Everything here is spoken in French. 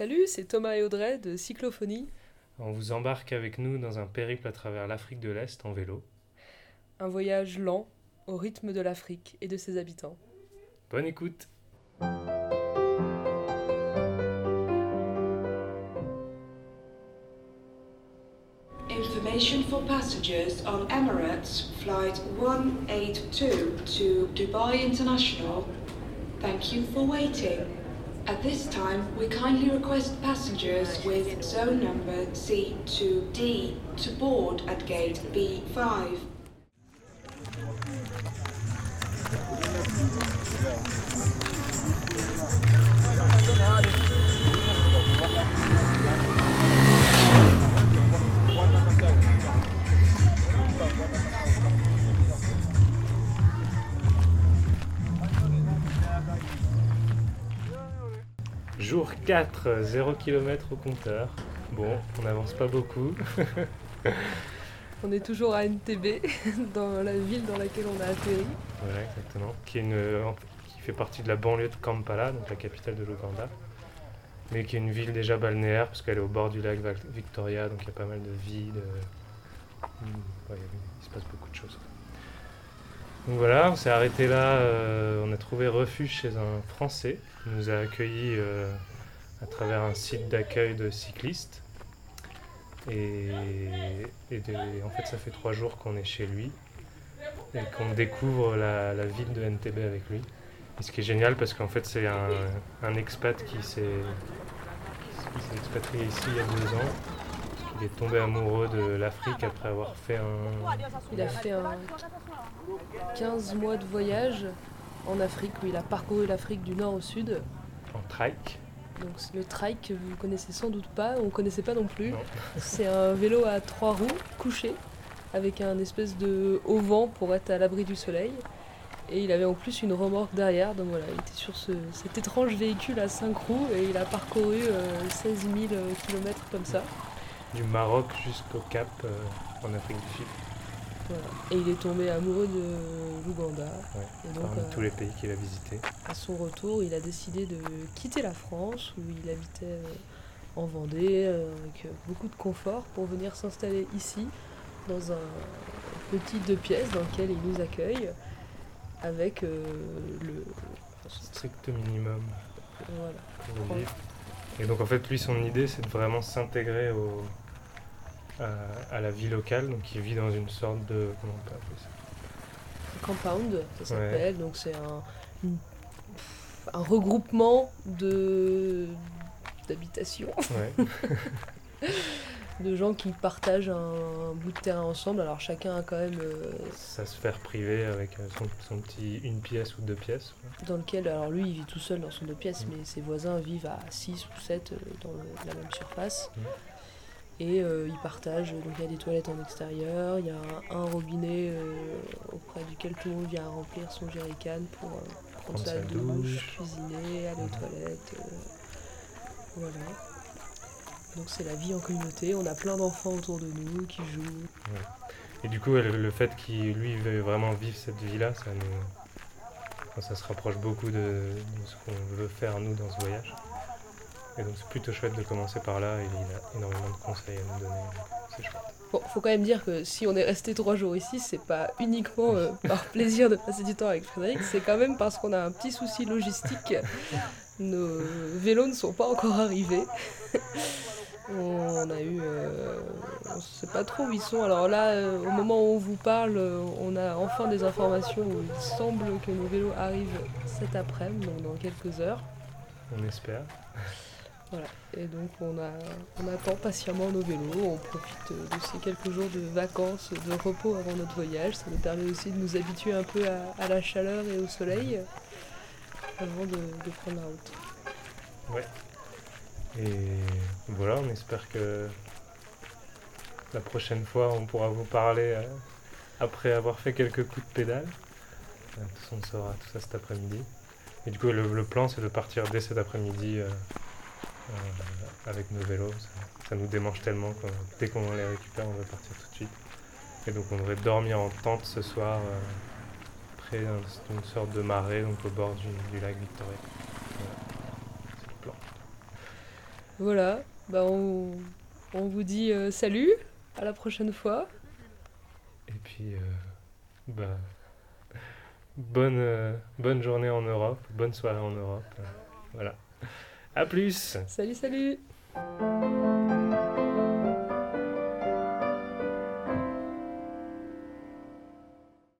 Salut, c'est Thomas et Audrey de Cyclophonie. On vous embarque avec nous dans un périple à travers l'Afrique de l'Est en vélo. Un voyage lent au rythme de l'Afrique et de ses habitants. Bonne écoute Information for passengers on Emirates Flight 182 to Dubai International. Thank you for waiting. At this time, we kindly request passengers with zone number C2D to board at gate B5. Jour 4, 0 km au compteur. Bon, on n'avance pas beaucoup. On est toujours à NTB, dans la ville dans laquelle on a atterri. Voilà, exactement. Qui, est une, qui fait partie de la banlieue de Kampala, donc la capitale de l'Ouganda. Mais qui est une ville déjà balnéaire, parce qu'elle est au bord du lac Victoria, donc il y a pas mal de vie, de... Ouais, il se passe beaucoup de choses. Donc voilà, on s'est arrêté là, euh, on a trouvé refuge chez un Français. Il nous a accueillis euh, à travers un site d'accueil de cyclistes. Et, et de- en fait, ça fait trois jours qu'on est chez lui et qu'on découvre la, la ville de NTB avec lui. Et ce qui est génial parce qu'en fait, c'est un, un expat qui s'est qui s'est expatrié ici il y a deux ans. Il est tombé amoureux de l'Afrique après avoir fait un, Il a fait un 15 mois de voyage en Afrique, où il a parcouru l'Afrique du nord au sud. en trike. Donc c'est le trike que vous connaissez sans doute pas, on connaissait pas non plus. C'est un vélo à trois roues, couché, avec un espèce de haut vent pour être à l'abri du soleil. Et il avait en plus une remorque derrière, donc voilà, il était sur ce- cet étrange véhicule à cinq roues et il a parcouru euh, 16 000 km comme ça. Du Maroc jusqu'au Cap euh, en Afrique du Sud, Voilà. Et il est tombé amoureux de l'Ouganda. Ouais, Et donc, parmi euh, tous les pays qu'il a visités. à son retour, il a décidé de quitter la France, où il habitait euh, en Vendée, euh, avec beaucoup de confort, pour venir s'installer ici, dans un petit deux pièces dans lequel il nous accueille, avec euh, le. Strict minimum Voilà. pour. Et donc en fait, lui, son idée, c'est de vraiment s'intégrer au, à, la vie locale. Donc il vit dans une sorte de... Comment on peut appeler ça? Compound, ça s'appelle. Donc c'est un, un regroupement de d'habitations, Ouais. de gens qui partagent un, bout de terrain ensemble. Alors chacun a quand même euh, Sa sphère privée avec euh, son, son petit une pièce ou deux pièces. dans lequel, alors lui il vit tout seul dans son deux pièces, Mm. mais ses voisins vivent à 6 ou 7 dans le- la même surface. Mm. Et euh, ils partagent, donc il y a des toilettes en extérieur, il y a un, robinet euh, auprès duquel tout le monde vient remplir son jerrycan pour euh, prendre, sa, douche, cuisiner, aller aux Mhm. toilettes. voilà. Donc c'est la vie en communauté, on a plein d'enfants autour de nous qui jouent. Et du coup, le, fait qu'il lui veut vraiment vivre cette vie-là, ça nous, ça se rapproche beaucoup de, de ce qu'on veut faire nous dans ce voyage. Et donc c'est plutôt chouette de commencer par là. Et il a énormément de conseils à nous donner. C'est chouette. Bon, faut quand même dire que si on est resté trois jours ici, c'est pas uniquement euh, par plaisir de passer du temps avec Frédéric, c'est quand même parce qu'on a un petit souci logistique. Nos vélos ne sont pas encore arrivés. On a eu. euh, on sait pas trop où ils sont. Alors là, euh, au moment où on vous parle, on a enfin des informations où il semble que nos vélos arrivent cet après-midi, donc dans quelques heures. On espère. Voilà. Et donc on, a, on attend patiemment nos vélos, on profite de ces quelques jours de vacances, de repos avant notre voyage. Ça nous permet aussi de nous habituer un peu à, la chaleur et au soleil avant de, prendre la route. Et voilà, on espère que la prochaine fois, on pourra vous parler euh, après avoir fait quelques coups de pédale. Euh, toute façon, on saura tout ça cet après-midi. Et du coup, le, plan, c'est de partir dès cet après-midi euh, avec nos vélos. Ça, ça nous démange tellement que dès qu'on les récupère, on va partir tout de suite. Et donc, on devrait dormir en tente ce soir, euh, près d'un- d'une sorte de marais, donc au bord du, du lac Victoria. Voilà. C'est le plan. Voilà, bah on, on vous dit euh, salut, à la prochaine fois. Et puis, euh, bah, bonne, euh, bonne journée en Europe, bonne soirée en Europe. euh, voilà. À plus. Salut, salut